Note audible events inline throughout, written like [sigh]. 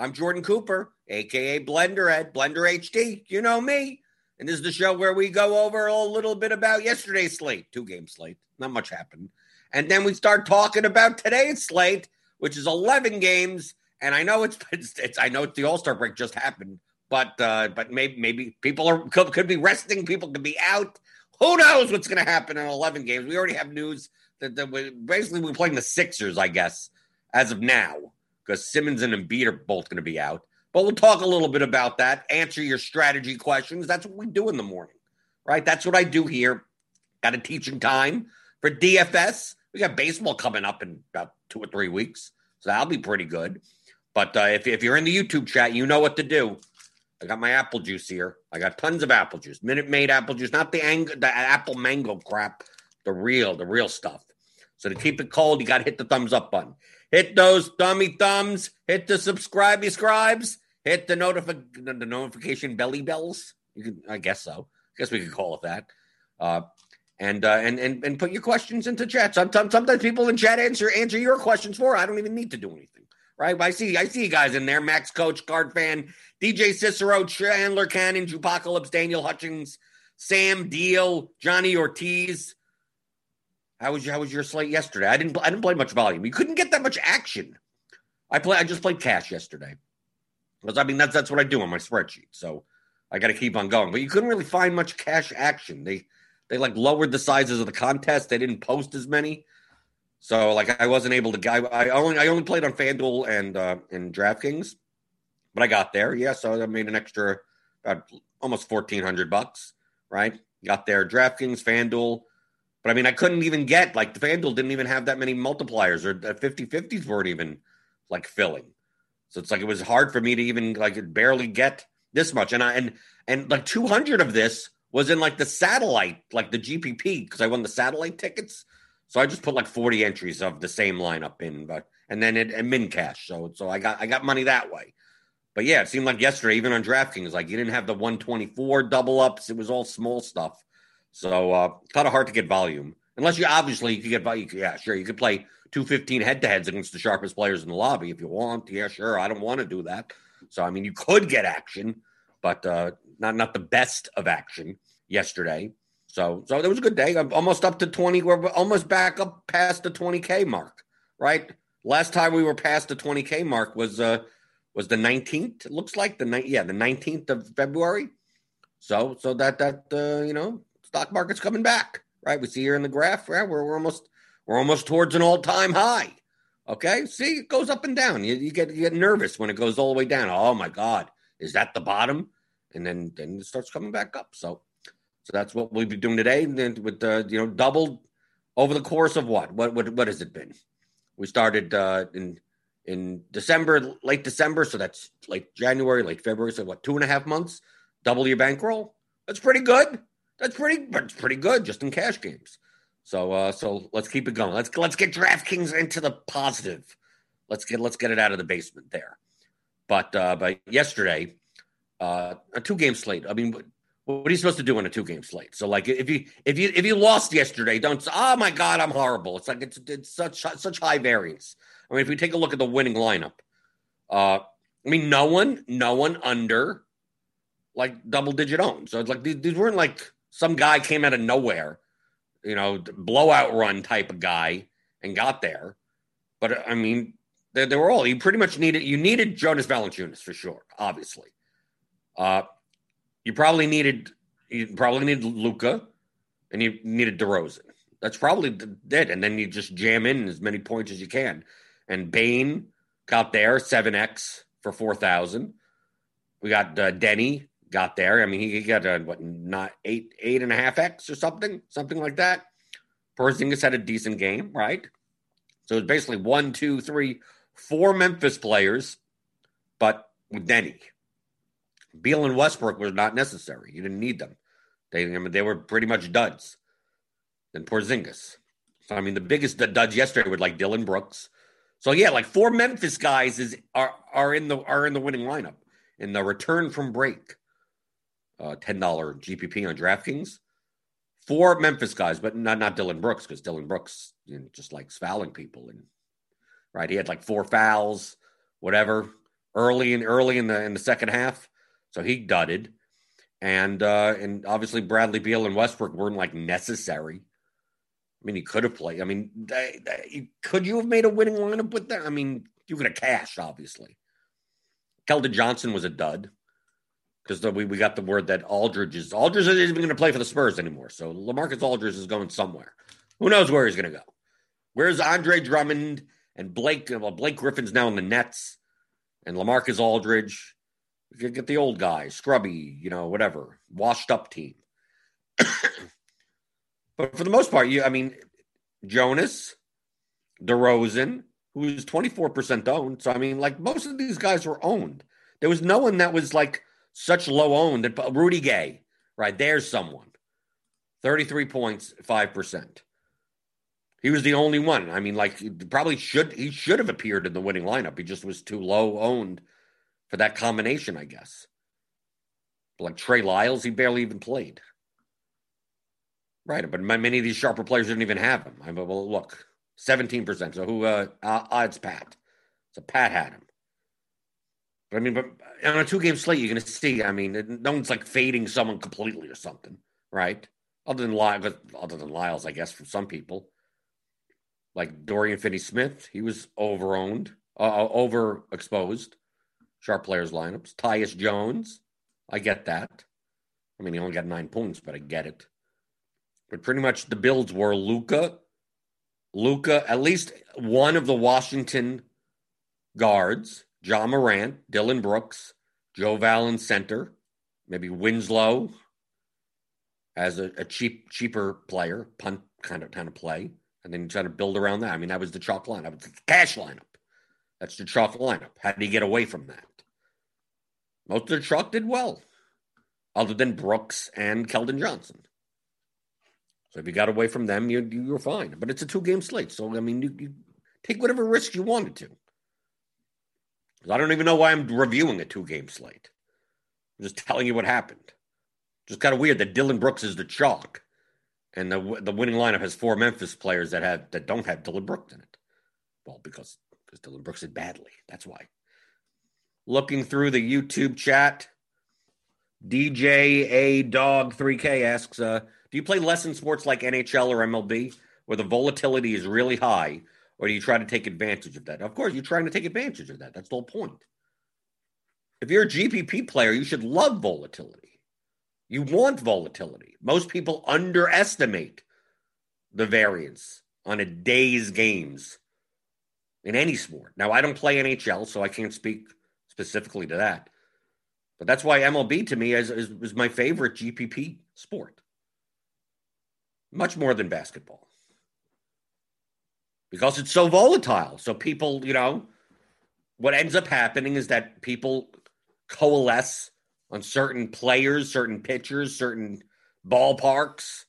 I'm Jordan Cooper, aka Blender at Blender HD. You know me. And this is the show where we go over a little bit about yesterday's slate, two game slate. Not much happened. And then we start talking about today's slate, which is 11 games. And I know it's, [laughs] it's, it's I know it's the All Star break just happened, but uh, but maybe maybe people are could, could be resting, people could be out. Who knows what's going to happen in 11 games? We already have news that, that we, basically we're playing the Sixers, I guess, as of now, because Simmons and Embiid are both going to be out. But we'll talk a little bit about that, answer your strategy questions. That's what we do in the morning, right? That's what I do here. Got a teaching time for DFS. We got baseball coming up in about two or three weeks, so that'll be pretty good. But uh, if, if you're in the YouTube chat, you know what to do. I got my apple juice here. I got tons of apple juice, Minute Maid apple juice, not the ang- the apple mango crap, the real, the real stuff. So to keep it cold, you got to hit the thumbs up button. Hit those thummy thumbs. Hit the subscribey scribes. Hit the notifi- the notification belly bells. You can, I guess so. I guess we could call it that. Uh, and uh, and and and put your questions into chat. Sometimes sometimes people in chat answer answer your questions for. I don't even need to do anything. Right? I see I see you guys in there. Max Coach, Card Fan, DJ Cicero, Chandler Cannon, Jupocalypse, Daniel Hutchings, Sam Deal, Johnny Ortiz. How was your, how was your slate yesterday? I didn't I didn't play much volume. You couldn't get that much action. I play I just played cash yesterday. Because I mean that's that's what I do on my spreadsheet. So I got to keep on going. But you couldn't really find much cash action. They they like lowered the sizes of the contest. They didn't post as many. So like I wasn't able to. I, I only I only played on FanDuel and uh, and DraftKings, but I got there. Yeah, so I made an extra about almost fourteen hundred bucks. Right, got there. DraftKings, FanDuel, but I mean I couldn't even get like the FanDuel didn't even have that many multipliers or the 50-50s weren't even like filling. So it's like it was hard for me to even like barely get this much. And I and and like two hundred of this was in like the satellite, like the GPP, because I won the satellite tickets. So I just put like 40 entries of the same lineup in, but and then it and min cash. So so I got I got money that way. But yeah, it seemed like yesterday, even on DraftKings, like you didn't have the 124 double ups. It was all small stuff. So uh kind of hard to get volume. Unless you obviously you get volume. Yeah, sure. You could play 215 head to heads against the sharpest players in the lobby if you want. Yeah, sure. I don't want to do that. So I mean you could get action, but uh not not the best of action yesterday. So, so it was a good day. I'm almost up to 20. We're almost back up past the 20k mark, right? Last time we were past the 20k mark was uh was the 19th. It looks like the night, yeah, the 19th of February. So, so that that uh, you know, stock market's coming back, right? We see here in the graph, right? We're, we're almost we're almost towards an all time high. Okay, see, it goes up and down. You, you get you get nervous when it goes all the way down. Oh my God, is that the bottom? And then then it starts coming back up. So so that's what we'll be doing today. And then with uh, you know doubled over the course of what? What what what has it been? We started uh, in in December, late December, so that's late January, late February. So what, two and a half months? Double your bankroll. That's pretty good. That's pretty, that's pretty good just in cash games. So, uh, so let's keep it going. Let's let's get DraftKings into the positive. Let's get let's get it out of the basement there. But uh, but yesterday, uh, a two game slate. I mean, what, are you supposed to do on a two game slate? So like if you if you if you lost yesterday, don't oh my god, I'm horrible. It's like it's it's such such high variance. I mean, if we take a look at the winning lineup, uh, I mean, no one no one under like double digit owned. So it's like these, these weren't like some guy came out of nowhere, you know, blowout run type of guy and got there. But I mean, they, they were all you pretty much needed. You needed Jonas Valanciunas for sure, obviously. Uh, you probably needed you probably needed Luka, and you needed DeRozan. That's probably it. And then you just jam in as many points as you can. And Bane got there seven x for four thousand. We got uh, Deni got there. I mean, he, got a, what not eight eight and a half x or something, something like that. Porzingis had a decent game, right? So it's basically one, two, three, four Memphis players, but with Deni. Beal and Westbrook were not necessary. You didn't need them. They, I mean, they were pretty much duds. Then Porzingis. So I mean, the biggest duds yesterday were like Dillon Brooks. So yeah, like four Memphis guys is are are in the are in the winning lineup in the return from break. Uh, ten dollar GPP on DraftKings. Four Memphis guys, but not not Dillon Brooks because Dillon Brooks you know, just likes fouling people and right. He had like four fouls, whatever, early in early in the in the second half. So he dudded. And uh and obviously Bradley Beal and Westbrook weren't like necessary. I mean, he could have played. I mean, they, they, could you have made a winning lineup with that? I mean, you could have cashed, obviously. Keldon Johnson was a dud because we, we got the word that Aldridge is Aldridge isn't even going to play for the Spurs anymore. So Lamarcus Aldridge is going somewhere. Who knows where he's going to go? Where's Andre Drummond and Blake? Well, Blake Griffin's now in the Nets, and Lamarcus Aldridge. Could get the old guy, scrubby, you know, whatever, washed up team. [coughs] but for the most part, you, I mean, Jonas, DeRozan, who's 24% owned. So, I mean, like most of these guys were owned. There was no one that was like such low owned that Rudy Gay, right? There's someone. 33 points, 5%. He was the only one. I mean, like, probably should he should have appeared in the winning lineup. He just was too low owned for that combination, I guess. Like Trey Lyles, he barely even played. Right, but many of these sharper players didn't even have him. I mean, well, look, seventeen percent. So who? Uh, odds Pat. So Pat had him. I mean, but on a two-game slate, you're going to see. I mean, no one's like fading someone completely or something, right? Other than Lyles, other than Lyles, I guess for some people, like Dorian Finney-Smith, he was overowned, uh, uh overexposed sharp players lineups. Tyus Jones, I get that. I mean, he only got nine points, but I get it. But pretty much the builds were Luka, Luka, at least one of the Washington guards, Ja Morant, Dillon Brooks, Joe Valen center, maybe Winslow as a, a, cheap, cheaper player, punt kind of kind of play, and then try to build around that. I mean, that was the chalk lineup, the cash lineup. That's the chalk lineup. How did he get away from that? Most of the chalk did well, other than Brooks and Keldon Johnson. So if you got away from them, you you were fine. But it's a two game slate, so I mean, you, you take whatever risk you wanted to. I don't even know why I'm reviewing a two game slate. I'm just telling you what happened. Just kind of weird that Dillon Brooks is the chalk, and the the winning lineup has four Memphis players that have that don't have Dillon Brooks in it. Well, because because Dillon Brooks did badly. That's why. Looking through the YouTube chat, DJ A Dog 3K asks, uh, do you play less in sports like NHL or MLB where the volatility is really high, or do you try to take advantage of that? Of course, you're trying to take advantage of that. That's the whole point. If you're a GPP player, you should love volatility. You want volatility. Most people underestimate the variance on a day's games in any sport. Now, I don't play NHL, so I can't speak specifically to that. But that's why MLB to me is, is, is my favorite GPP sport, much more than basketball. Because it's so volatile. So people, you know, what ends up happening is that people coalesce on certain players, certain pitchers, certain ballparks,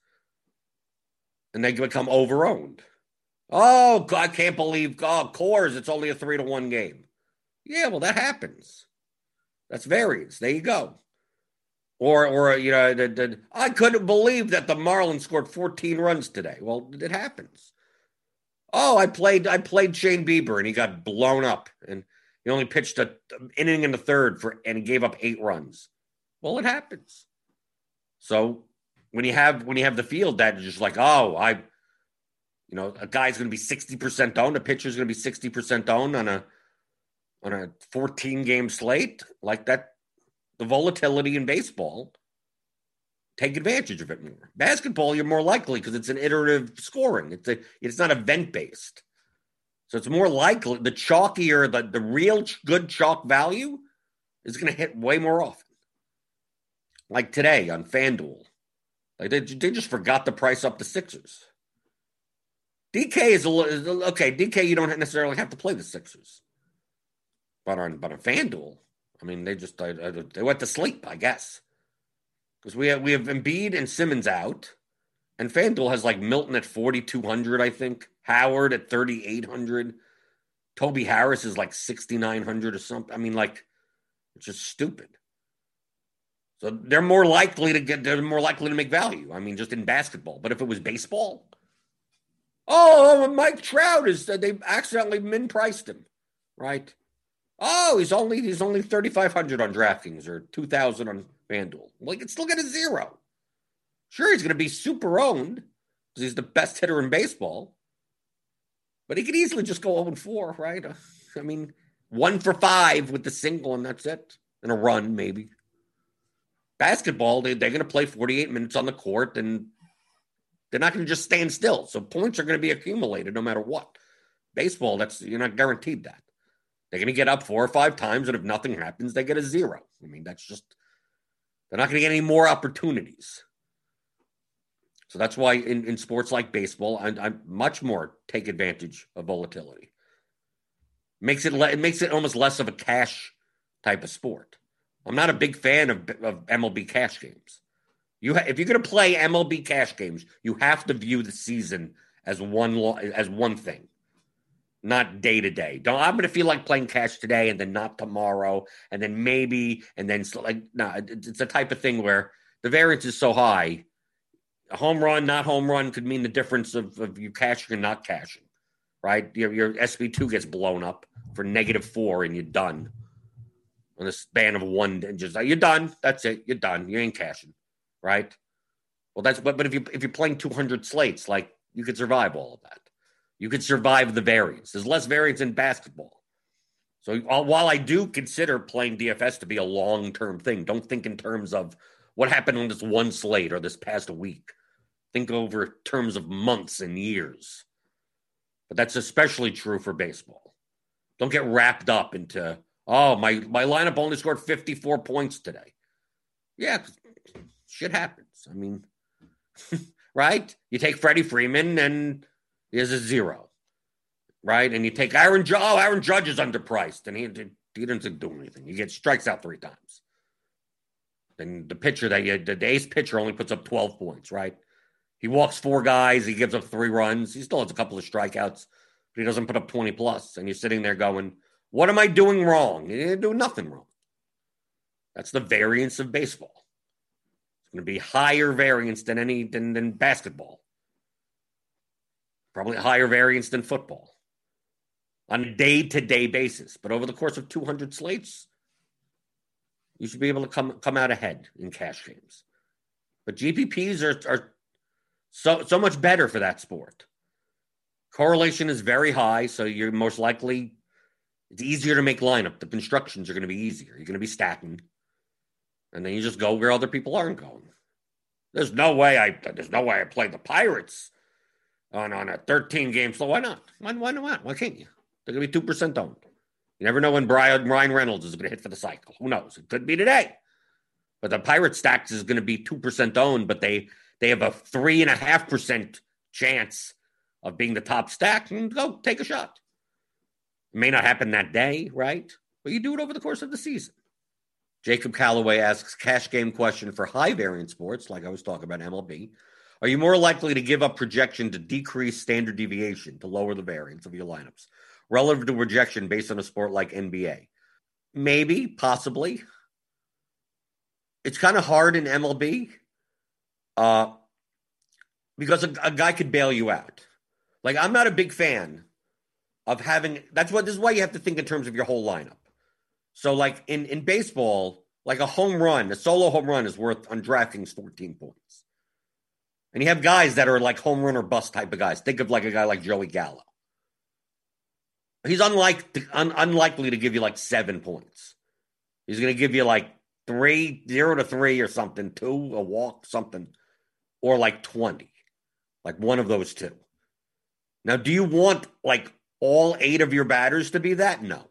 and they become overowned. Oh, I can't believe oh, Coors, it's only a three to one game. Yeah, well, that happens. That's variance. There you go. Or, or you know, the, the, I couldn't believe that the Marlins scored 14 runs today. Well, it happens. Oh, I played, I played Shane Bieber, and he got blown up, and he only pitched a inning in the third for, and he gave up eight runs. Well, it happens. So when you have when you have the field that is just like, oh, I, you know, a guy's going to be sixty percent owned, a pitcher's going to be sixty percent owned on a on a 14 game slate like that the volatility in baseball take advantage of it more. Basketball you're more likely because it's an iterative scoring. It's a it's not event based so it's more likely the chalkier the, the real good chalk value is going to hit way more often. Like today on fanduel. Like they, they just forgot to price up the sixers. Dk is a little okay dk you don't necessarily have to play the sixers. But on but on FanDuel, I mean, they just they went to sleep, I guess, because we have we have Embiid and Simmons out, and FanDuel has like Milton at forty two hundred, I think, Howard at thirty eight hundred, Toby Harris is like sixty nine hundred or something. I mean, like, it's just stupid. So they're more likely to get they're more likely to make value. I mean, just in basketball. But if it was baseball, oh, Mike Trout is uh, they accidentally min priced him, right? Oh, he's only he's only thirty five hundred on DraftKings or two thousand on FanDuel. He can still get a zero. Sure, he's going to be super owned because he's the best hitter in baseball, but he could easily just go zero four, right? I mean, one for five with the single, and that's it, and a run maybe. Basketball, they, they're going to play forty eight minutes on the court, and they're not going to just stand still. So points are going to be accumulated no matter what. Baseball, that's you're not guaranteed that. They're going to get up four or five times, and if nothing happens, they get a zero. I mean, that's just, they're not going to get any more opportunities. So that's why in, in sports like baseball, I, I much more take advantage of volatility. Makes it it makes it almost less of a cash type of sport. I'm not a big fan of, of MLB cash games. You ha- if you're going to play MLB cash games, you have to view the season as one lo- as one thing not day to day. Don't I'm going to feel like playing cash today and then not tomorrow and then maybe and then like no, it's the type of thing where the variance is so high. A home run, not home run, could mean the difference of, of you cashing and not cashing, right? Your, your SP two gets blown up for negative four and you're done on the span of one. And just you're done. That's it. You're done. You ain't cashing, right? Well, that's but but if you if you're playing 200 slates, like you could survive all of that. You could survive the variance. There's less variance in basketball. So uh, while I do consider playing DFS to be a long term thing, don't think in terms of what happened on this one slate or this past week. Think over terms of months and years. But that's especially true for baseball. Don't get wrapped up into, oh, my, my lineup only scored 54 points today. Yeah, shit happens. I mean, [laughs] right? You take Freddie Freeman and is a zero, right? And you take Aaron Judge. Oh, Aaron Judge is underpriced, and he, he didn't do anything. He gets strikes out three times. And the pitcher that you, the ace pitcher only puts up 12 points, right? He walks four guys. He gives up three runs. He still has a couple of strikeouts, but he doesn't put up 20 plus. And you're sitting there going, what am I doing wrong? You do nothing wrong. That's the variance of baseball. It's going to be higher variance than any than, than basketball probably higher variance than football on a day to day basis. But over the course of 200 slates, you should be able to come, come out ahead in cash games. But GPPs are, are so, so much better for that sport. Correlation is very high, so you're most likely, it's easier to make lineup. The constructions are going to be easier. You're going to be stacking. And then you just go where other people aren't going. There's no way I there's no way I play the Pirates Oh, on, on a 13 game So Why not? Why, why not? Why can't you? They're going to be 2% owned. You never know when Brian, Ryan Reynolds is going to hit for the cycle. Who knows? It could be today. But the Pirate Stacks is going to be 2% owned, but they they have a 3.5% chance of being the top stack and go take a shot. It may not happen that day, right? But you do it over the course of the season. Jacob Calloway asks cash game question for high variance sports, like I was talking about MLB. Are you more likely to give up projection to decrease standard deviation to lower the variance of your lineups relative to projection based on a sport like NBA? Maybe, possibly. It's kind of hard in MLB uh, because a, a guy could bail you out. Like, I'm not a big fan of having that's what this is why you have to think in terms of your whole lineup. So, like in, in baseball, like a home run, a solo home run is worth on DraftKings 14 points. And you have guys that are like home run or bust type of guys. Think of like a guy like Joey Gallo. He's unlike un, unlikely to give you like seven points. He's going to give you like three, zero to three or something, two, a walk, something, or like 20, like one of those two. Now, do you want like all eight of your batters to be that? No.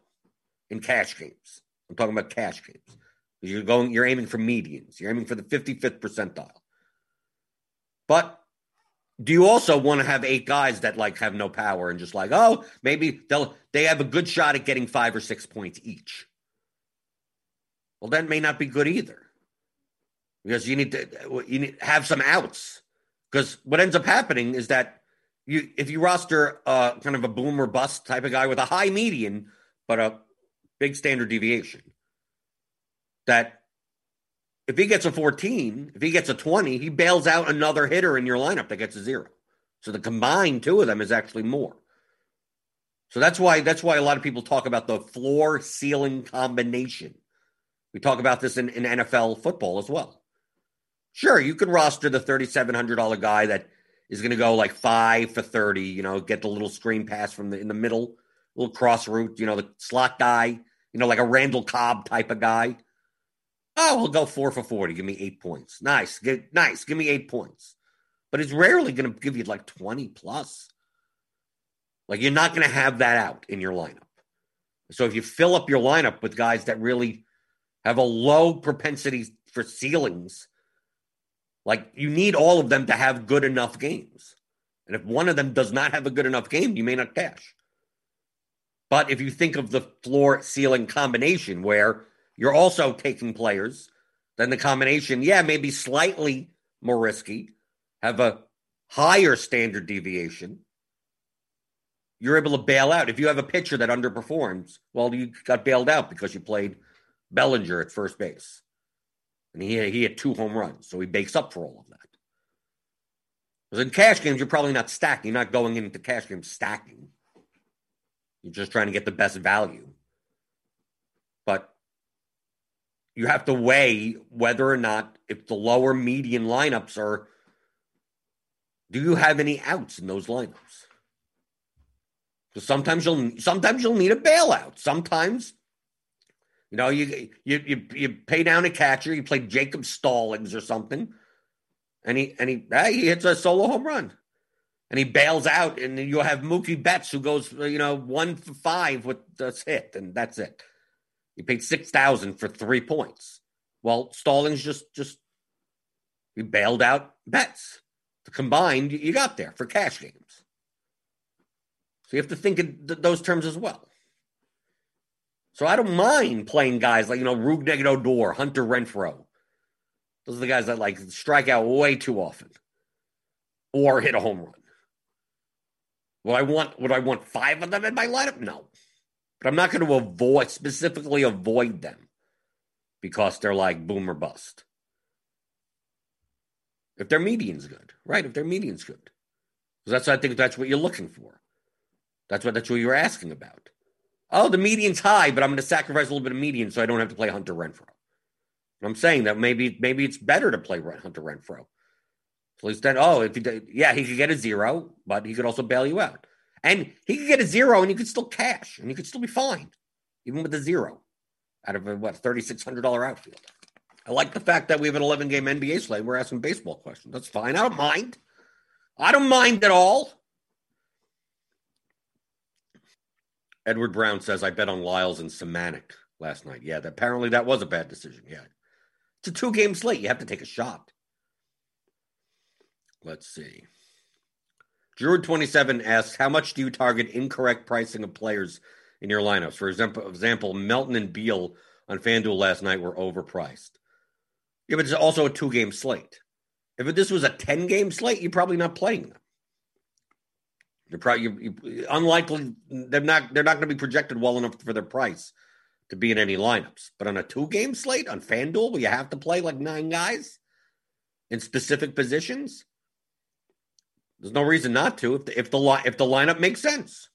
In cash games. I'm talking about cash games. You're going, you're aiming for medians. You're aiming for the 55th percentile. But do you also want to have eight guys that like have no power and just like, oh, maybe they'll they have a good shot at getting five or six points each? Well, that may not be good either. Because you need to you need have some outs. Because what ends up happening is that you if you roster uh kind of a boom or bust type of guy with a high median, but a big standard deviation, that if he gets a 14, if he gets a 20, he bails out another hitter in your lineup that gets a zero. So the combined two of them is actually more. So that's why that's why a lot of people talk about the floor ceiling combination. We talk about this in, in NFL football as well. Sure, you could roster the $3,700 guy that is going to go like five for 30, you know, get the little screen pass from the in the middle, little cross route, you know, the slot guy, you know, like a Randall Cobb type of guy Oh, we'll go four for 40. Give me eight points. Nice. Get, nice. Give me eight points. But it's rarely going to give you like 20 plus. Like you're not going to have that out in your lineup. So if you fill up your lineup with guys that really have a low propensity for ceilings, like you need all of them to have good enough games. And if one of them does not have a good enough game, you may not cash. But if you think of the floor ceiling combination where you're also taking players, then the combination, yeah, maybe slightly more risky, have a higher standard deviation. You're able to bail out. If you have a pitcher that underperforms, well, you got bailed out because you played Bellinger at first base. And he, he had two home runs, so he bakes up for all of that. Because in cash games, you're probably not stacking. You're not going into cash games stacking. You're just trying to get the best value. But you have to weigh whether or not if the lower median lineups are do you have any outs in those lineups? Because sometimes you'll sometimes you'll need a bailout. Sometimes, you know, you you you you pay down a catcher, you play Jacob Stallings or something, and he and he hey, he hits a solo home run. And he bails out, and you have Mookie Betts who goes, you know, one for five with this hit, and that's it. He paid six thousand for three points. Well, Stallings just just he bailed out Betts. The combined you got there for cash games. So you have to think in th- those terms as well. So I don't mind playing guys like you know Rougned Odor, Hunter Renfroe. Those are the guys that like strike out way too often, or hit a home run. Would I want? Would I want five of them in my lineup? No but I'm not going to avoid specifically avoid them because they're like boom or bust. If their median's good, right? If their median's good, because that's I think that's what you're looking for. That's what that's what you're asking about. Oh, the median's high, but I'm going to sacrifice a little bit of median so I don't have to play Hunter Renfroe. And I'm saying that maybe maybe it's better to play Hunter Renfroe. So instead, oh, if he yeah, he could get a zero, but he could also bail you out. And he could get a zero and he could still cash and he could still be fine, even with a zero out of a what, $3,600 outfield. I like the fact that we have an 11 game NBA slate. We're asking baseball questions. That's fine. I don't mind. I don't mind at all. Edward Brown says, I bet on Lyles and Samanic last night. Yeah, that, apparently that was a bad decision. Yeah. It's a two game slate. You have to take a shot. Let's see. Druid27 asks, how much do you target incorrect pricing of players in your lineups? For example, Melton and Beal on FanDuel last night were overpriced. Yeah, but it's also a two game slate. If this was a 10 game slate, you're probably not playing them. You're probably you, you, unlikely they're not they're not going to be projected well enough for their price to be in any lineups. But on a two game slate on FanDuel, where you have to play like nine guys in specific positions, there's no reason not to if the if the if the lineup makes sense.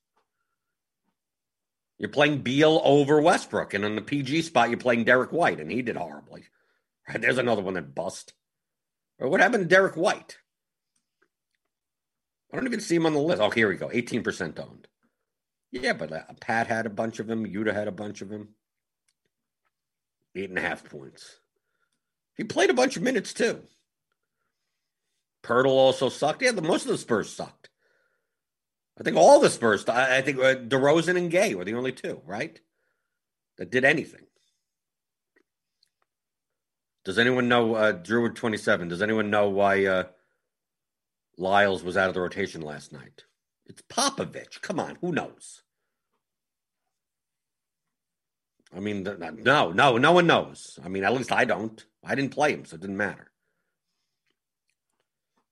You're playing Beal over Westbrook, and on the PG spot, you're playing Derrick White, and he did horribly. Right, there's another one that bust. Or what happened to Derrick White? I don't even see him on the list. Oh, here we go. 18% owned. Yeah, but uh, Pat had a bunch of him. Yuta had a bunch of him. Eight and a half points. He played a bunch of minutes too. Poeltl also sucked. Yeah, the, most of the Spurs sucked. I think all the Spurs. I, I think uh, DeRozan and Gay were the only two, right? That did anything. Does anyone know uh, Druid twenty seven? Does anyone know why uh, Lyles was out of the rotation last night? It's Popovich. Come on, who knows? I mean, no, no, no one knows. I mean, at least I don't. I didn't play him, so it didn't matter.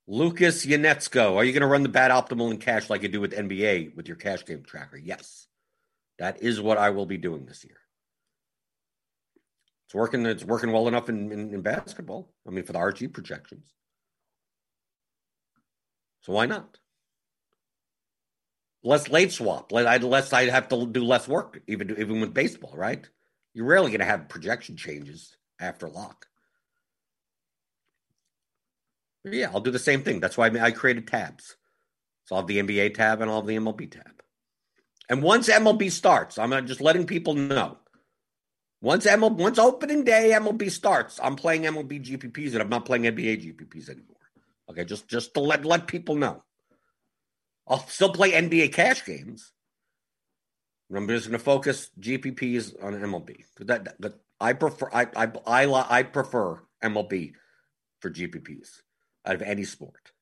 Lucas Yanetsko, are you going to run the bat optimal in cash like you do with NBA with your cash game tracker? Yes. That is what I will be doing this year. It's working. It's working well enough in, in, in basketball. I mean, for the RG projections. So why not? Less late swap. Less I'd have to do less work, even even with baseball, right? You're rarely going to have projection changes after lock. Yeah, I'll do the same thing. That's why I created tabs. So I'll have the NBA tab and I'll have the MLB tab. And once MLB starts, I'm just letting people know. Once MLB, once opening day MLB starts, I'm playing MLB GPPs and I'm not playing NBA GPPs anymore. Okay, just just to let let people know. I'll still play NBA cash games. I'm just going to focus GPPs on MLB. That, that I prefer I, I I I prefer MLB for GPPs out of any sport.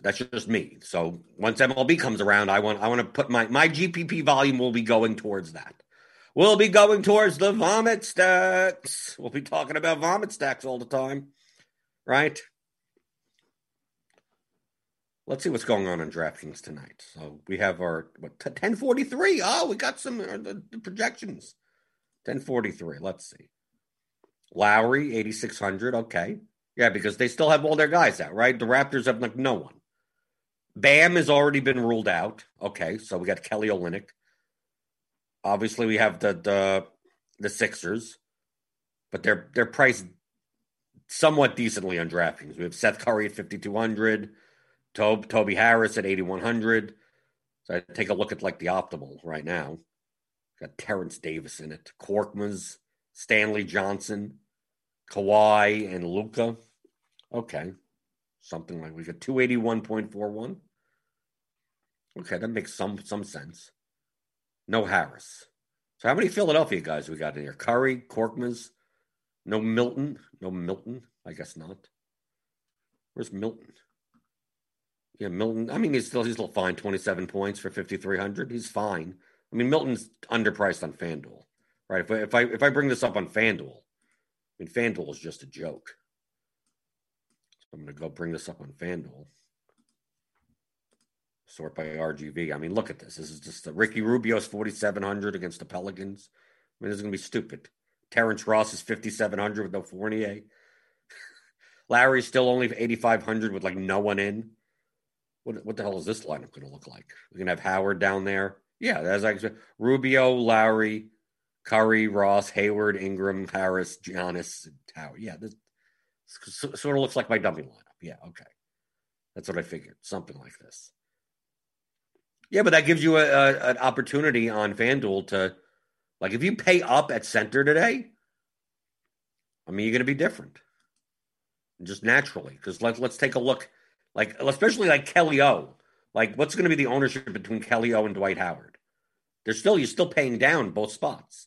That's just me. So once MLB comes around, I want I want to put my my GPP volume will be going towards that. We'll be going towards the vomit stacks. We'll be talking about vomit stacks all the time, right? Let's see what's going on in DraftKings tonight. So we have our what 1043. Oh, we got some uh, the, the projections. 1043. Let's see. Lowry 8600. Okay. Yeah, because they still have all their guys out, right? The Raptors have like no one. Bam has already been ruled out. Okay, so we got Kelly Olynyk. Obviously, we have the the the Sixers, but they're they're priced somewhat decently on DraftKings. We have Seth Curry at fifty two hundred, Tob, Toby Harris at eighty one hundred. So I take a look at like the optimal right now. Got Terrence Davis in it, Korkmaz, Stanley Johnson, Kawhi and Luka. Okay. Something like we got 281.41. Okay, that makes some some sense. No Harris. So how many Philadelphia guys we got in here? Curry, Korkmaz, no Milton, no Milton. I guess not. Where's Milton? Yeah, Milton. I mean, he's still he's still fine. Twenty seven points for fifty three hundred. He's fine. I mean, Milton's underpriced on FanDuel, right? If if I if I bring this up on FanDuel, I mean, FanDuel is just a joke. So I'm going to go bring this up on FanDuel. Sort by RGV. I mean, look at this. This is just the Ricky Rubio's 4,700 against the Pelicans. I mean, this is going to be stupid. Terrence Ross is 5,700 with no Fournier. [laughs] Lowry's still only 8,500 with like no one in. What, what the hell is this lineup going to look like? We're going to have Howard down there. Yeah, as that's like Rubio, Lowry, Curry, Ross, Hayward, Ingram, Harris, Giannis, Tower. Yeah, this sort of looks like my dummy lineup. Yeah, okay. That's what I figured. Something like this. Yeah, but that gives you a, a, an opportunity on FanDuel to, like, if you pay up at center today, I mean, you're going to be different, just naturally. Because let, let's take a look, like, especially like Kelly O. Like, what's going to be the ownership between Kelly O and Dwight Howard? There's still you're still paying down both spots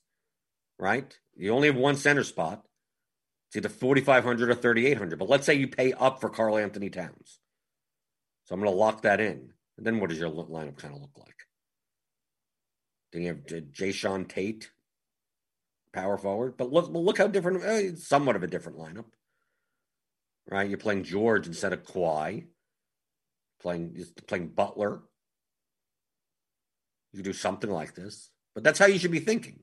right? You only have one center spot. It's either 4,500 or 3,800. But let's say you pay up for Karl-Anthony Towns. So I'm going to lock that in. And then what does your lineup kind of look like? Then you have Jae'Sean Tate, power forward. But look, look how different. Uh, somewhat of a different lineup, right? You're playing George instead of Kawhi. Playing playing Butler. You do something like this, but that's how you should be thinking.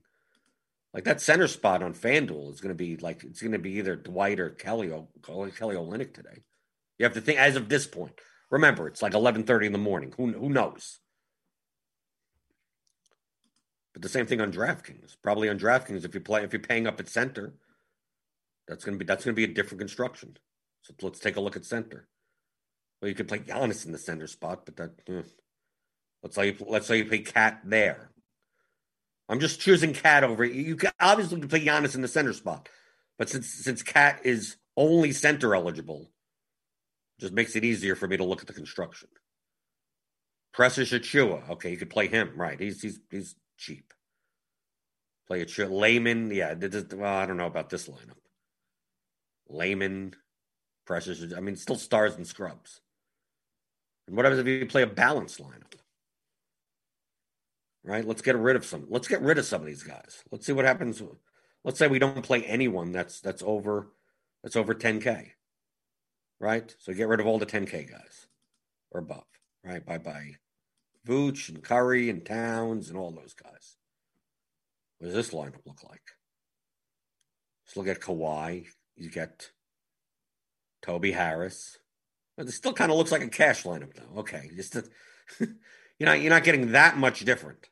Like that center spot on FanDuel is going to be like it's going to be either Dwight or Kelly or Kelly Olynyk today. You have to think as of this point. Remember, it's like eleven thirty in the morning. Who who knows? But the same thing on DraftKings. Probably on DraftKings, if you play, if you're paying up at center, that's gonna be that's gonna be a different construction. So let's take a look at center. Well, you could play Giannis in the center spot, but that eh. let's say you, let's say you play KAT there. I'm just choosing KAT over you. Can obviously play Giannis in the center spot, but since since KAT is only center eligible, just makes it easier for me to look at the construction. Precious Achiuwa, okay, you could play him, right? He's he's he's cheap. Play it short. Layman, yeah. Well, I don't know about this lineup. Layman, Precious. I mean, still stars and scrubs. And what happens if you play a balanced lineup? Right? Let's get rid of some. Let's get rid of some of these guys. Let's see what happens. Let's say we don't play anyone that's that's over that's over 10k. Right? So get rid of all the 10k guys or above. Right? Bye bye. Vooch and Curry and Towns and all those guys. What does this lineup look like? Let's look at Kawhi. You get Toby Harris. It still kind of looks like a cash lineup, though. Okay, just to, [laughs] you're not you're not getting that much different.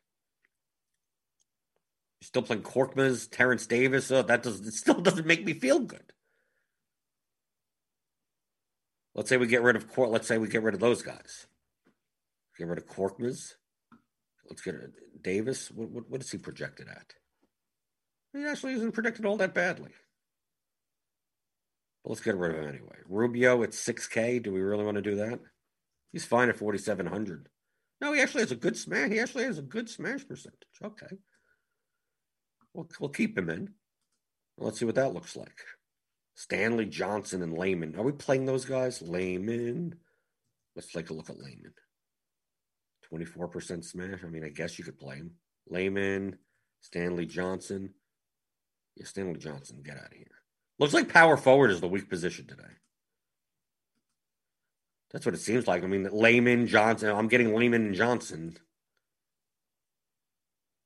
Still playing Korkmaz, Terrence Davis. Oh, that does it still [laughs] doesn't make me feel good. Let's say we get rid of Court. Let's say we get rid of those guys. Get rid of Korkmaz. Let's get rid Davis. What, what, what is he projected at? He actually isn't projected all that badly. But let's get rid of him anyway. Rubio at 6K. Do we really want to do that? He's fine at 4,700. No, he actually has a good smash. He actually has a good smash percentage. Okay. We'll, we'll keep him in. Let's see what that looks like. Stanley Johnson and Layman. Are we playing those guys? Layman. Let's take a look at Layman. 24% smash. I mean, I guess you could play him. Layman, Stanley Johnson. Yeah, Stanley Johnson, get out of here. Looks like power forward is the weak position today. That's what it seems like. I mean, Layman, Johnson. I'm getting Layman and Johnson.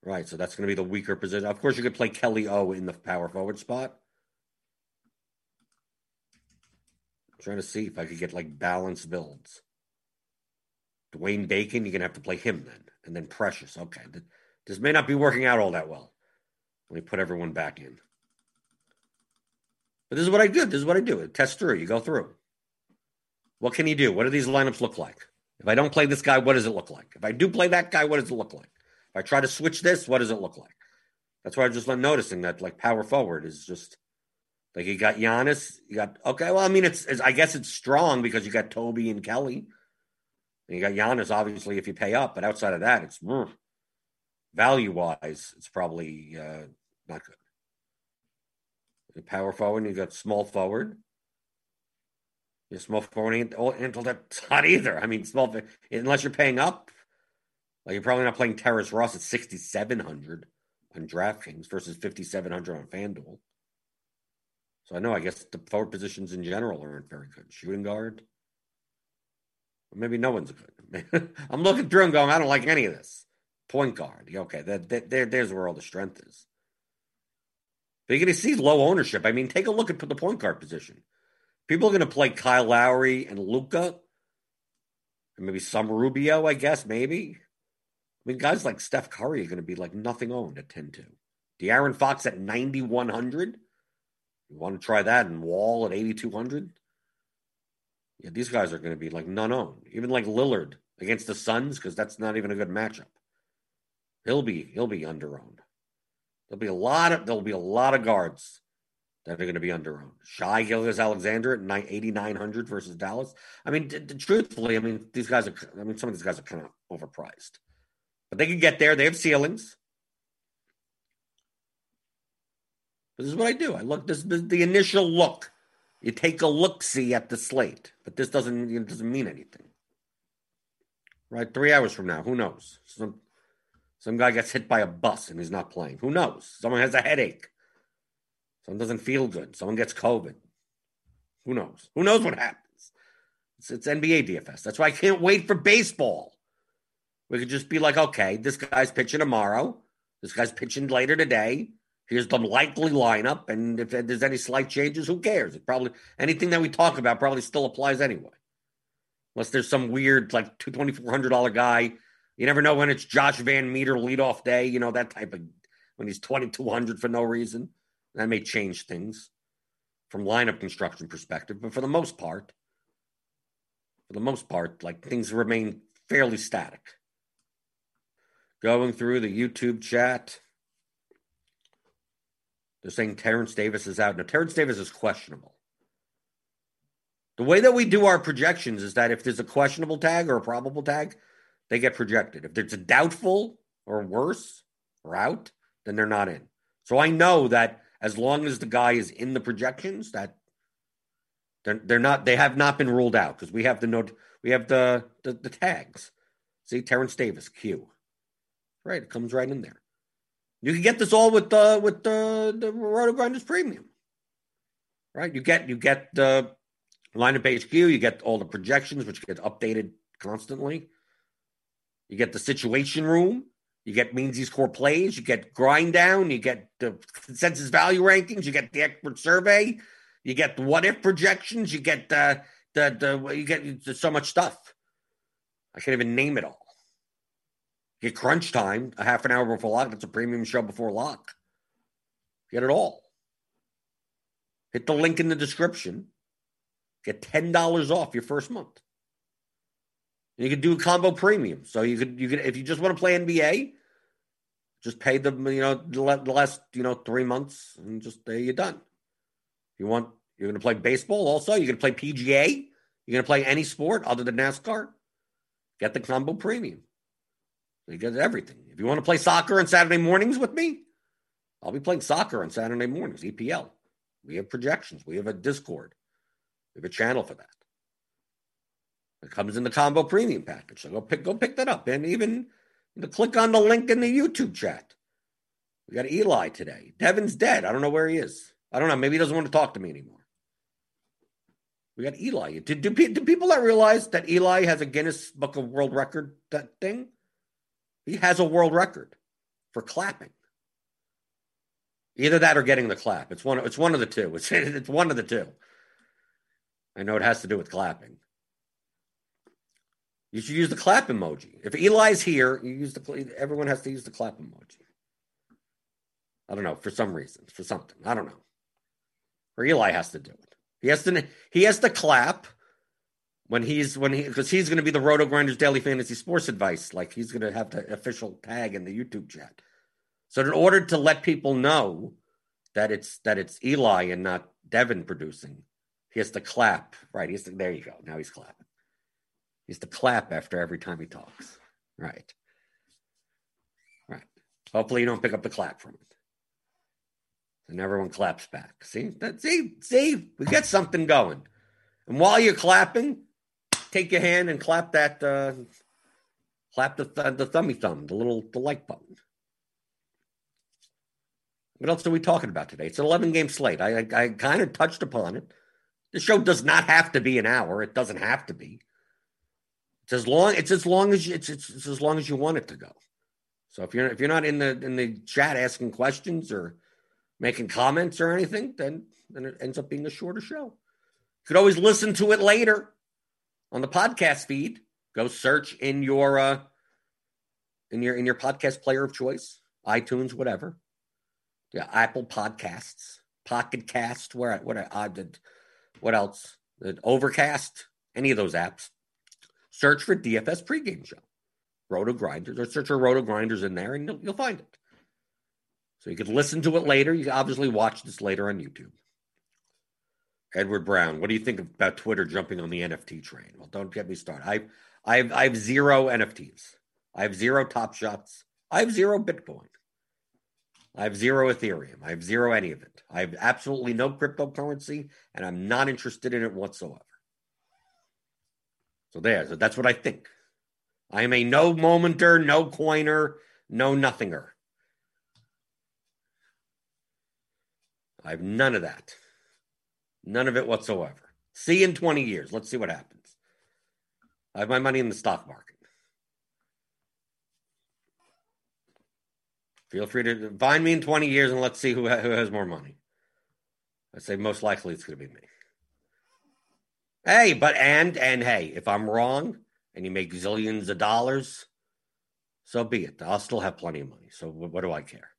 Right, so that's going to be the weaker position. Of course, you could play Kelly O in the power forward spot. I'm trying to see if I could get like balanced builds. Dwayne Bacon, you're going to have to play him then. And then Precious. Okay. This may not be working out all that well. Let me put everyone back in. But this is what I do. This is what I do. Test through. You go through. What can you do? What do these lineups look like? If I don't play this guy, what does it look like? If I do play that guy, what does it look like? I try to switch this, what does it look like? That's why I'm just noticing that like power forward is just like you got Giannis, you got okay. Well, I mean, it's, it's I guess it's strong because you got Toby and Kelly. And you got Giannis, obviously, if you pay up, but outside of that, it's mm, value wise, it's probably uh, not good. The power forward, you got small forward. Your small forward ain't, ain't all that hot either. I mean, small unless you're paying up, like you're probably not playing Terrence Ross at 6,700 on DraftKings versus 5,700 on FanDuel. So I know, I guess the forward positions in general aren't very good. Shooting guard, Maybe no one's good. [laughs] I'm looking through and going, I don't like any of this. Point guard. Okay, that, that there, there's where all the strength is. But you're going to see low ownership. I mean, take a look at the point guard position. People are going to play Kyle Lowry and Luka, and maybe some Rubio, I guess, maybe. I mean, guys like Steph Curry are going to be like nothing owned at 10 2. De'Aaron Fox at 9,100. You want to try that and Wall at 8,200? Yeah, these guys are going to be like none owned. Even like Lillard against the Suns, because that's not even a good matchup. He'll be he'll be under owned. There'll be a lot of there'll be a lot of guards that are going to be under owned. Shai Gilgeous-Alexander at 8,900 versus Dallas. I mean, t- t- truthfully, I mean these guys are. I mean, some of these guys are kind of overpriced, but they can get there. They have ceilings. This is what I do. I look. This, this the initial look you take a look see at the slate, but this doesn't it doesn't mean anything. Right, three hours from now, who knows? Some some guy gets hit by a bus and he's not playing. Who knows? Someone has a headache. Someone doesn't feel good. Someone gets COVID. Who knows? Who knows what happens? It's, it's NBA DFS. That's why I can't wait for baseball. We could just be like, okay, this guy's pitching tomorrow. This guy's pitching later today. Here's the likely lineup, and if there's any slight changes, who cares? It probably anything that we talk about probably still applies anyway, unless there's some weird like two twenty four hundred dollar guy. You never know when it's Josh VanMeter leadoff day. You know that type of when he's twenty two hundred for no reason. That may change things from lineup construction perspective, but for the most part, for the most part, like things remain fairly static. Going through the YouTube chat. They're saying Terence Davis is out. Now, Terence Davis is questionable. The way that we do our projections is that if there's a questionable tag or a probable tag, they get projected. If there's a doubtful or worse or out, then they're not in. So I know that as long as the guy is in the projections, that they're, they're not they have not been ruled out because we have the note we have the, the the tags. See Terence Davis Q. Right, it comes right in there. You can get this all with the with the the RotoGrinders Premium. Right, you get you get the lineup HQ, you get all the projections, which get updated constantly. You get the situation room, you get Meansy's core plays, you get grind down, you get the consensus value rankings, you get the expert survey, you get the what if projections, you get the the the you get so much stuff. I can't even name it all. Get crunch time a half an hour before lock. That's a premium show before lock. Get it all. Hit the link in the description. Get ten dollars off your first month. You could do a combo premium. So you could you could if you just want to play NBA, just pay the you know the last you know three months and just there you're done. You want you're going to play baseball also. You're going to play PGA. You're going to play any sport other than NASCAR. Get the combo premium. You get everything. If you want to play soccer on Saturday mornings with me, I'll be playing soccer on Saturday mornings, EPL. We have projections. We have a Discord. We have a channel for that. It comes in the combo premium package. So go pick go pick that up. And even click on the link in the YouTube chat. We got Eli today. Devin's dead. I don't know where he is. I don't know. Maybe he doesn't want to talk to me anymore. We got Eli. Do, do, do people not realize that Eli has a Guinness Book of World Record that thing? He has a world record for clapping. Either that or getting the clap. It's one. It's one of the two. It's it's one of the two. I know it has to do with clapping. You should use the clap emoji. If Eli's here, you use the. Everyone has to use the clap emoji. I don't know for some reason, for something. I don't know. Or Eli has to do it. He has to. He has to clap when he's when he because he's going to be the RotoGrinders Daily Fantasy Sports Advice. Like he's going to have the official tag in the YouTube chat. So in order to let people know that it's that it's Eli and not Devin producing, he has to clap. Right? He's there. You go. Now he's clapping. He has to clap after every time he talks. Right. Right. Hopefully you don't pick up the clap from it. And everyone claps back. See that? See, see, we get something going. And while you're clapping, take your hand and clap that, uh, clap the th- the thummy thumb, the little the like button. What else are we talking about today? It's an 11 game slate. I, I, I kind of touched upon it. The show does not have to be an hour. It doesn't have to be. It's as long. It's as long as you, it's, it's, it's as long as you want it to go. So if you're if you're not in the in the chat asking questions or making comments or anything, then then it ends up being a shorter show. You could always listen to it later on the podcast feed. Go search in your uh, in your in your podcast player of choice, iTunes, whatever. Yeah, Apple Podcasts, Pocket Cast, where what I did, what else? Overcast, any of those apps. Search for DFS pregame show, RotoGrinders, or search for RotoGrinders in there, and you'll, you'll find it. So you could listen to it later. You obviously watch this later on YouTube. Edward Brown, what do you think about Twitter jumping on the NFT train? Well, don't get me started. I, I have, I have zero NFTs. I have zero Top Shots. I have zero Bitcoin. I have zero Ethereum. I have zero any of it. I have absolutely no cryptocurrency, and I'm not interested in it whatsoever. So there. So that's what I think. I am a no momenter, no coiner, no nothinger. I have none of that. None of it whatsoever. See in 20 years. Let's see what happens. I have my money in the stock market. Feel free to find me in 20 years and let's see who, who has more money. I say most likely it's going to be me. Hey, but and and hey, if I'm wrong and you make zillions of dollars, so be it. I'll still have plenty of money. So what, what do I care?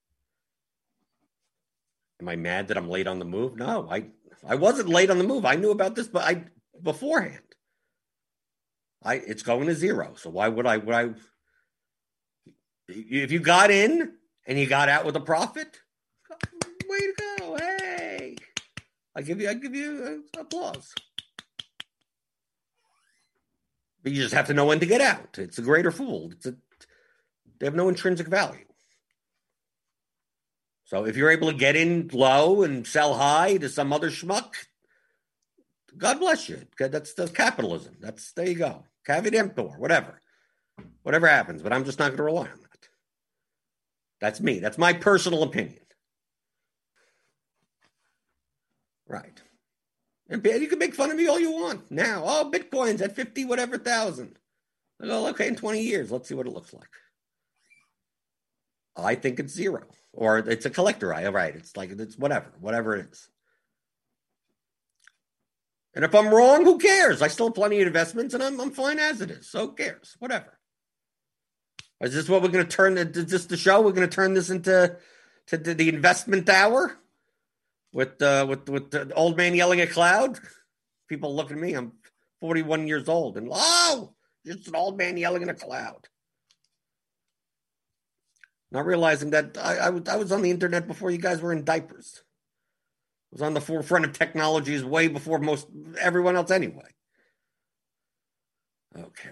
Am I mad that I'm late on the move? No, I I wasn't late on the move. I knew about this, but I beforehand. I it's going to zero. So why would I would I if you got in and you got out with a profit, way to go. Hey. I give you I give you applause. But you just have to know when to get out. It's a greater fool. It's a, they have no intrinsic value. So if you're able to get in low and sell high to some other schmuck, God bless you. That's the capitalism. That's there you go. Caveat emptor, whatever. Whatever happens, but I'm just not going to rely on that. That's me. That's my personal opinion. Right. And you can make fun of me all you want now. Oh, Bitcoin's at 50 whatever thousand. Go, okay, in 20 years, let's see what it looks like. I think it's zero. Or it's a collector eye. Right. It's like it's whatever, whatever it is. And if I'm wrong, who cares? I still have plenty of investments and I'm, I'm fine as it is. So who cares? Whatever. Is this what we're going to turn? Is this the show? We're going to turn this into to, to the investment hour? with uh, with with the old man yelling at cloud. People look at me. I'm 41 years old, and oh, just an old man yelling at a cloud. Not realizing that I, I was on the internet before you guys were in diapers. I was on the forefront of technologies way before most everyone else, anyway. Okay.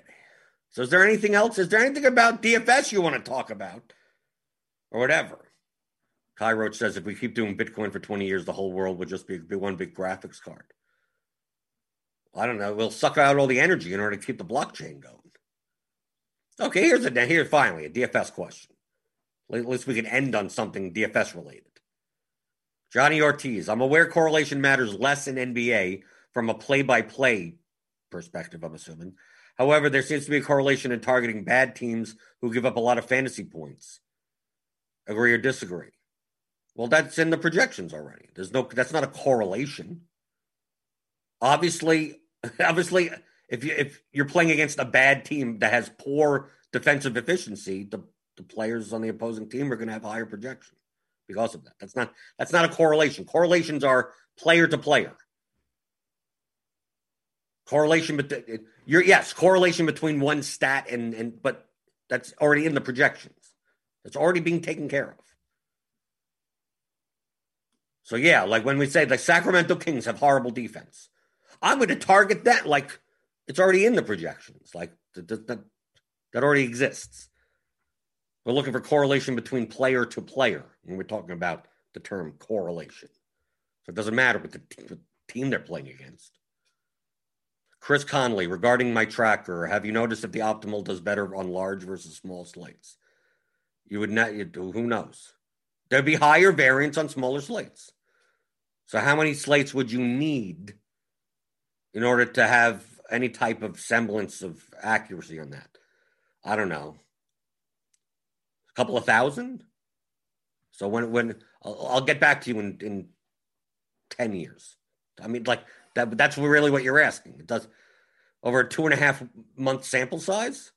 So, is there anything else? Is there anything about DFS you want to talk about, or whatever? Kai Roach says if we keep doing Bitcoin for 20 years, the whole world would just be, be one big graphics card. I don't know. We'll suck out all the energy in order to keep the blockchain going. Okay, here's a here finally a DFS question. At least we can end on something DFS related. Johnny Ortiz, I'm aware correlation matters less in NBA from a play-by-play perspective. I'm assuming. However, there seems to be a correlation in targeting bad teams who give up a lot of fantasy points. Agree or disagree? Well, that's in the projections already. There's no that's not a correlation. Obviously, [laughs] obviously if you if you're playing against a bad team that has poor defensive efficiency, the, the players on the opposing team are going to have higher projection because of that. That's not that's not a correlation. Correlations are player to player. Correlation but you're yes, correlation between one stat and and but that's already in the projections. It's already being taken care of. So yeah, like when we say the Sacramento Kings have horrible defense, I'm going to target that like it's already in the projections, like that, that, that already exists. We're looking for correlation between player to player when we're talking about the term correlation. So it doesn't matter what the, the team they're playing against. Chris Conley, regarding my tracker, have you noticed if the optimal does better on large versus small slates? You would not. You, who knows? There'd be higher variance on smaller slates. So, how many slates would you need in order to have any type of semblance of accuracy on that? I don't know. A couple of thousand. So when when I'll, I'll get back to you in in ten years. I mean, like that. That's really what you're asking. It does over a two and a half month sample size.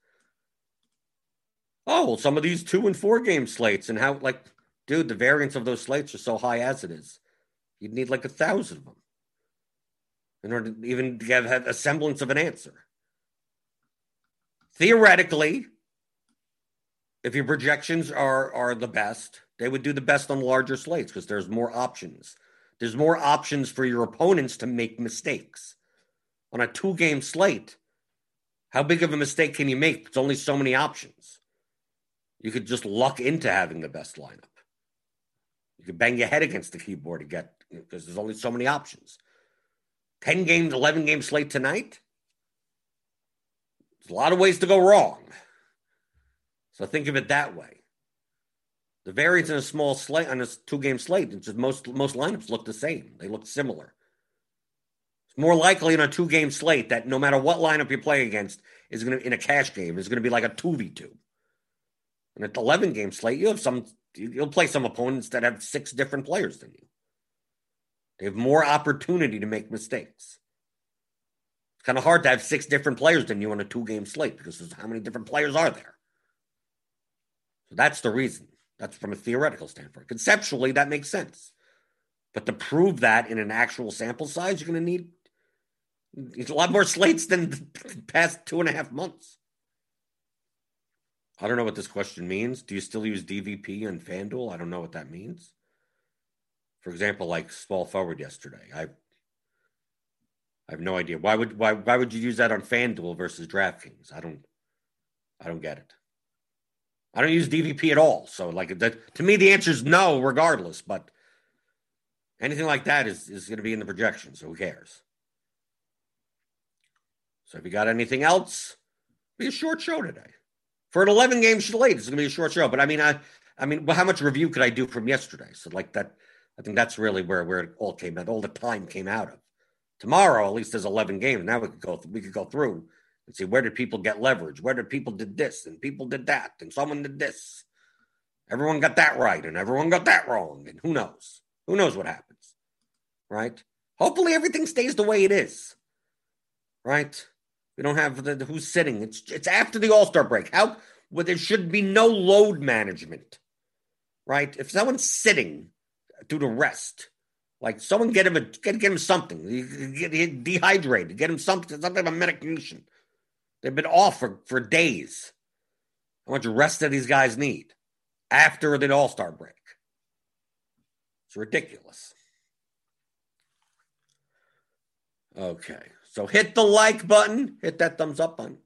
Oh, well, some of these two and four game slates and how like, dude, the variance of those slates are so high as it is. You'd need like a thousand of them in order to even have, have a semblance of an answer. Theoretically, if your projections are are the best, they would do the best on larger slates because there's more options. There's more options for your opponents to make mistakes. On a two game slate, how big of a mistake can you make? It's only so many options. You could just luck into having the best lineup. You could bang your head against the keyboard to get because there's only so many options. 10 games, 11 game slate tonight. There's a lot of ways to go wrong. So think of it that way. The variance in a small slate on a two game slate, it's just most most lineups look the same. They look similar. It's more likely in a two game slate that no matter what lineup you play against is to in a cash game is going to be like a two v two. In an eleven game slate, you have some you'll play some opponents that have six different players than you. They have more opportunity to make mistakes. It's kind of hard to have six different players than you on a two game slate because how many different players are there? So that's the reason. That's from a theoretical standpoint. Conceptually, that makes sense. But to prove that in an actual sample size, you're going to need a lot more slates than the past two and a half months. I don't know what this question means. Do you still use DVP and FanDuel? I don't know what that means. For example, like small forward yesterday, I I have no idea why would why why would you use that on FanDuel versus DraftKings? I don't I don't get it. I don't use DVP at all. So like that to me the answer is no regardless, but anything like that is is going to be in the projection, so who cares? So if you got anything else, be a short show today. For an 11 game slate, it's going to be a short show, but I mean I I mean, well, how much review could I do from yesterday? So like that I think that's really where where it all came out, all the time came out of. Tomorrow, at least there's 11 games. Now we could go we could go through and see where did people get leverage? Where did people did this and people did that and someone did this. Everyone got that right and everyone got that wrong. And who knows? Who knows what happens? Right? Hopefully everything stays the way it is. Right? We don't have the, who's sitting. It's it's after the All-Star break. How well, there should be no load management. Right? If someone's sitting due to rest, like someone get him a get, get him something. Get, dehydrated. Get him something, some type of medication. They've been off for, for days. How much rest do these guys need after the All Star break? It's ridiculous. Okay, so hit the like button, hit that thumbs up button.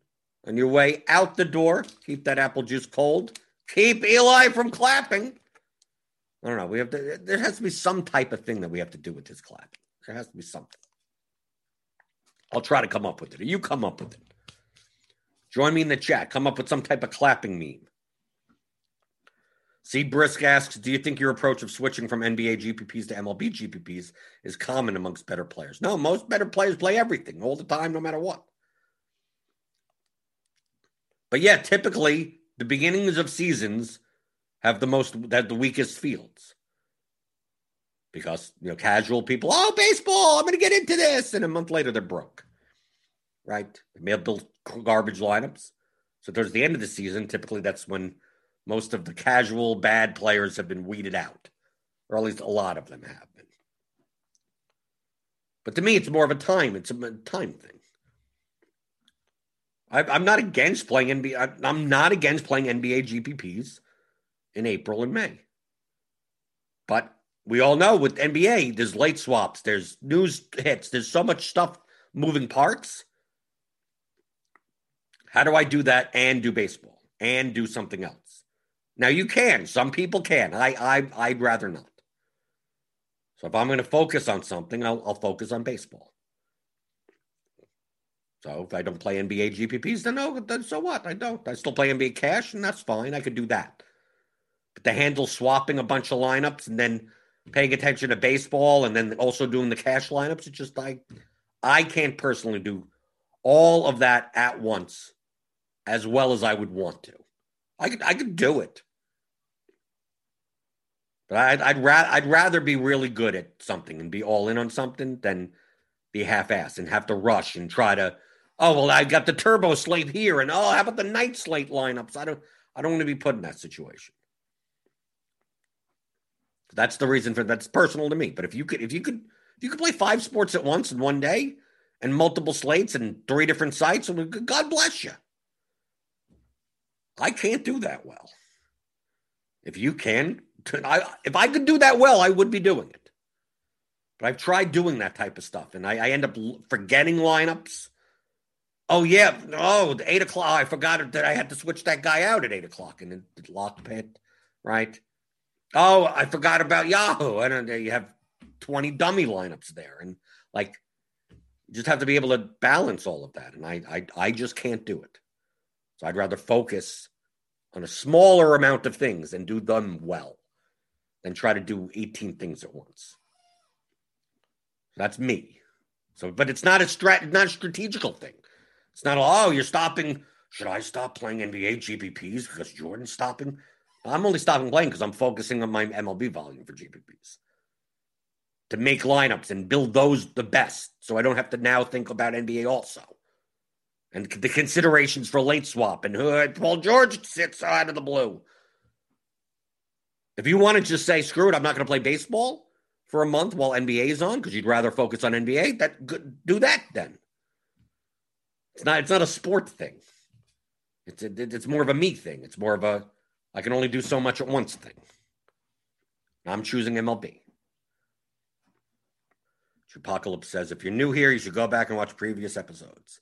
On your way out the door, keep that apple juice cold. Keep Eli from clapping. I don't know. We have to. There has to be some type of thing that we have to do with this clapping. There has to be something. I'll try to come up with it. You come up with it. Join me in the chat. Come up with some type of clapping meme. See Brisk asks, do you think your approach of switching from NBA GPPs to MLB GPPs is common amongst better players? No, most better players play everything all the time, no matter what. But yeah, typically the beginnings of seasons have the most have the weakest fields. Because you know, casual people, oh baseball, I'm gonna get into this. And a month later they're broke. Right? They may have built garbage lineups. So towards the end of the season, typically that's when most of the casual bad players have been weeded out, or at least a lot of them have been. But to me, it's more of a time. It's a time thing. I, am not against playing NBA. I'm not against playing NBA GPPs in April and May. But we all know with NBA, there's late swaps, there's news hits, there's so much stuff moving parts how do I do that and do baseball and do something else? Now you can. Some people can. I I I'd rather not. So if I'm going to focus on something, I'll, I'll focus on baseball. So if I don't play NBA GPPs, then no, then so what? I don't. I still play NBA cash, and that's fine. I could do that. But to handle swapping a bunch of lineups and then paying attention to baseball and then also doing the cash lineups, it's just I I can't personally do all of that at once as well as I would want to. I could I could do it, but I'd I'd, ra- I'd rather be really good at something and be all in on something than be half-assed and have to rush and try to. Oh well, I got the turbo slate here, and oh, how about the night slate lineups? I don't I don't want to be put in that situation. That's the reason for that's personal to me. But if you could if you could if you could play five sports at once in one day and multiple slates and three different sites, God bless you. I can't do that well. If you can, I, if I could do that well, I would be doing it. But I've tried doing that type of stuff, and I, I end up forgetting lineups. Oh yeah, oh eight o'clock. I forgot that I had to switch that guy out at eight o'clock, and it locked pit, right? Oh, I forgot about Yahoo. I don't know. You have twenty dummy lineups there, and like, you just have to be able to balance all of that, and I, I, I just can't do it. So I'd rather focus on a smaller amount of things and do them well than try to do 18 things at once. That's me. So, but it's not a strat, not a strategical thing. It's not, oh, you're stopping. Should I stop playing NBA GPPs because Jordan's stopping? I'm only stopping playing because I'm focusing on my MLB volume for GPPs to make lineups and build those the best. So I don't have to now think about NBA also. And the considerations for late swap and who Paul George sits out of the blue. If you want to just say, screw it, I'm not going to play baseball for a month while NBA is on because you'd rather focus on NBA, that good, do that then. It's not. It's not a sport thing. It's a, it's more of a me thing. It's more of a I can only do so much at once thing. I'm choosing MLB. Apocalypse says if you're new here, you should go back and watch previous episodes.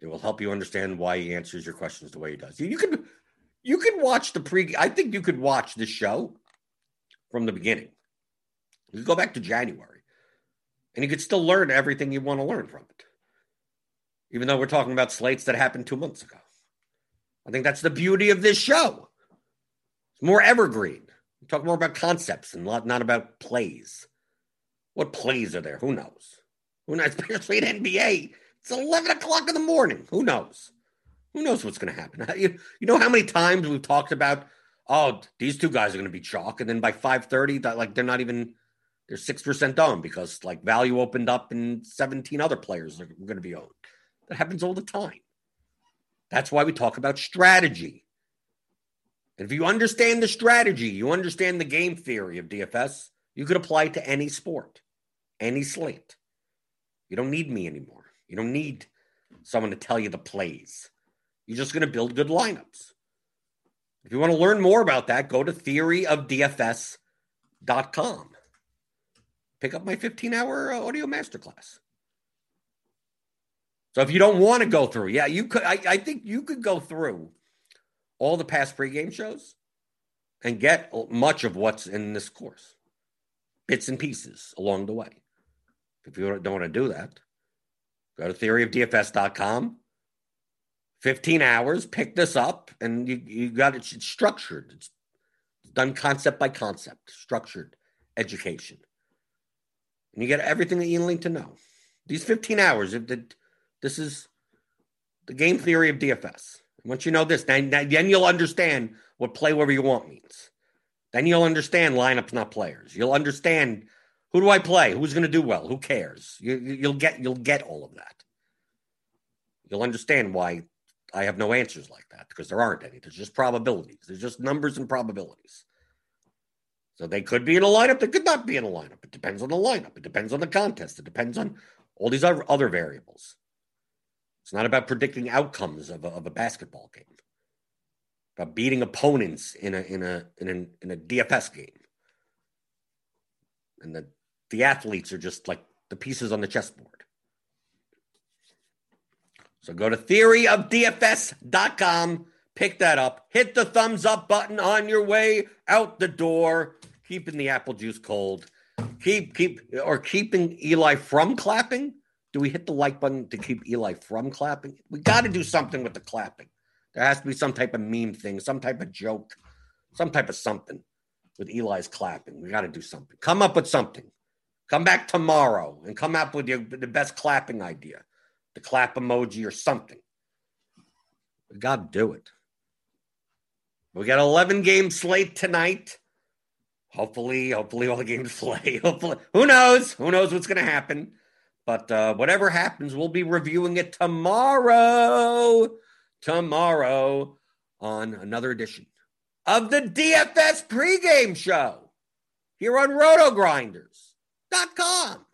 It will help you understand why he answers your questions the way he does. You, you can you can watch the pre. I think you could watch this show from the beginning. You go back to January, and you could still learn everything you want to learn from it. Even though we're talking about slates that happened two months ago, I think that's the beauty of this show. It's more evergreen. We talk more about concepts and not about plays. What plays are there? Who knows? Who knows? [laughs] Especially in NBA, it's eleven o'clock in the morning. Who knows? Who knows what's going to happen? [laughs] You, you know how many times we've talked about, oh, these two guys are going to be chalk, and then by five thirty, that like they're not even they're six percent owned because like value opened up and seventeen other players are going to be owned. That happens all the time. That's why we talk about strategy. And if you understand the strategy, you understand the game theory of DFS, you could apply it to any sport, any slate. You don't need me anymore. You don't need someone to tell you the plays. You're just going to build good lineups. If you want to learn more about that, go to theoryofdfs.com. Pick up my 15 hour uh, audio masterclass. So if you don't want to go through, yeah, you could. I, I think you could go through all the past pregame shows and get much of what's in this course, bits and pieces along the way. If you don't want to do that, go to theoryofdfs.com 15 hours, pick this up, and you, you got it it's structured. It's done concept by concept, structured education. And you get everything that you need to know. These 15 hours, this is the game theory of DFS. Once you know this, then, then you'll understand what play wherever you want means. Then you'll understand lineups, not players. You'll understand who do I play, who's going to do well, who cares. You, you'll get you'll get all of that. You'll understand why I have no answers like that because there aren't any. There's just probabilities. There's just numbers and probabilities. So they could be in a lineup. They could not be in a lineup. It depends on the lineup. It depends on the contest. It depends on all these other, variables. It's not about predicting outcomes of a, of a basketball game. It's about beating opponents in a in a in a in a DFS game. And the the athletes are just like the pieces on the chessboard. So go to theoryofdfs.com, pick that up, hit the thumbs up button on your way out the door, keeping the apple juice cold. Keep keep or keeping Eli from clapping. Do we hit the like button to keep Eli from clapping? We got to do something with the clapping. There has to be some type of meme thing, some type of joke, some type of something with Eli's clapping. We got to do something. Come up with something. Come back tomorrow and come up with your, the best clapping idea the clap emoji or something. We got to do it. We got 11 game slate tonight. Hopefully, hopefully all the games [laughs] play. Hopefully, who knows? Who knows what's going to happen? But uh, whatever happens, we'll be reviewing it tomorrow. Tomorrow on another edition of the DFS pregame show here on RotoGrinders.com.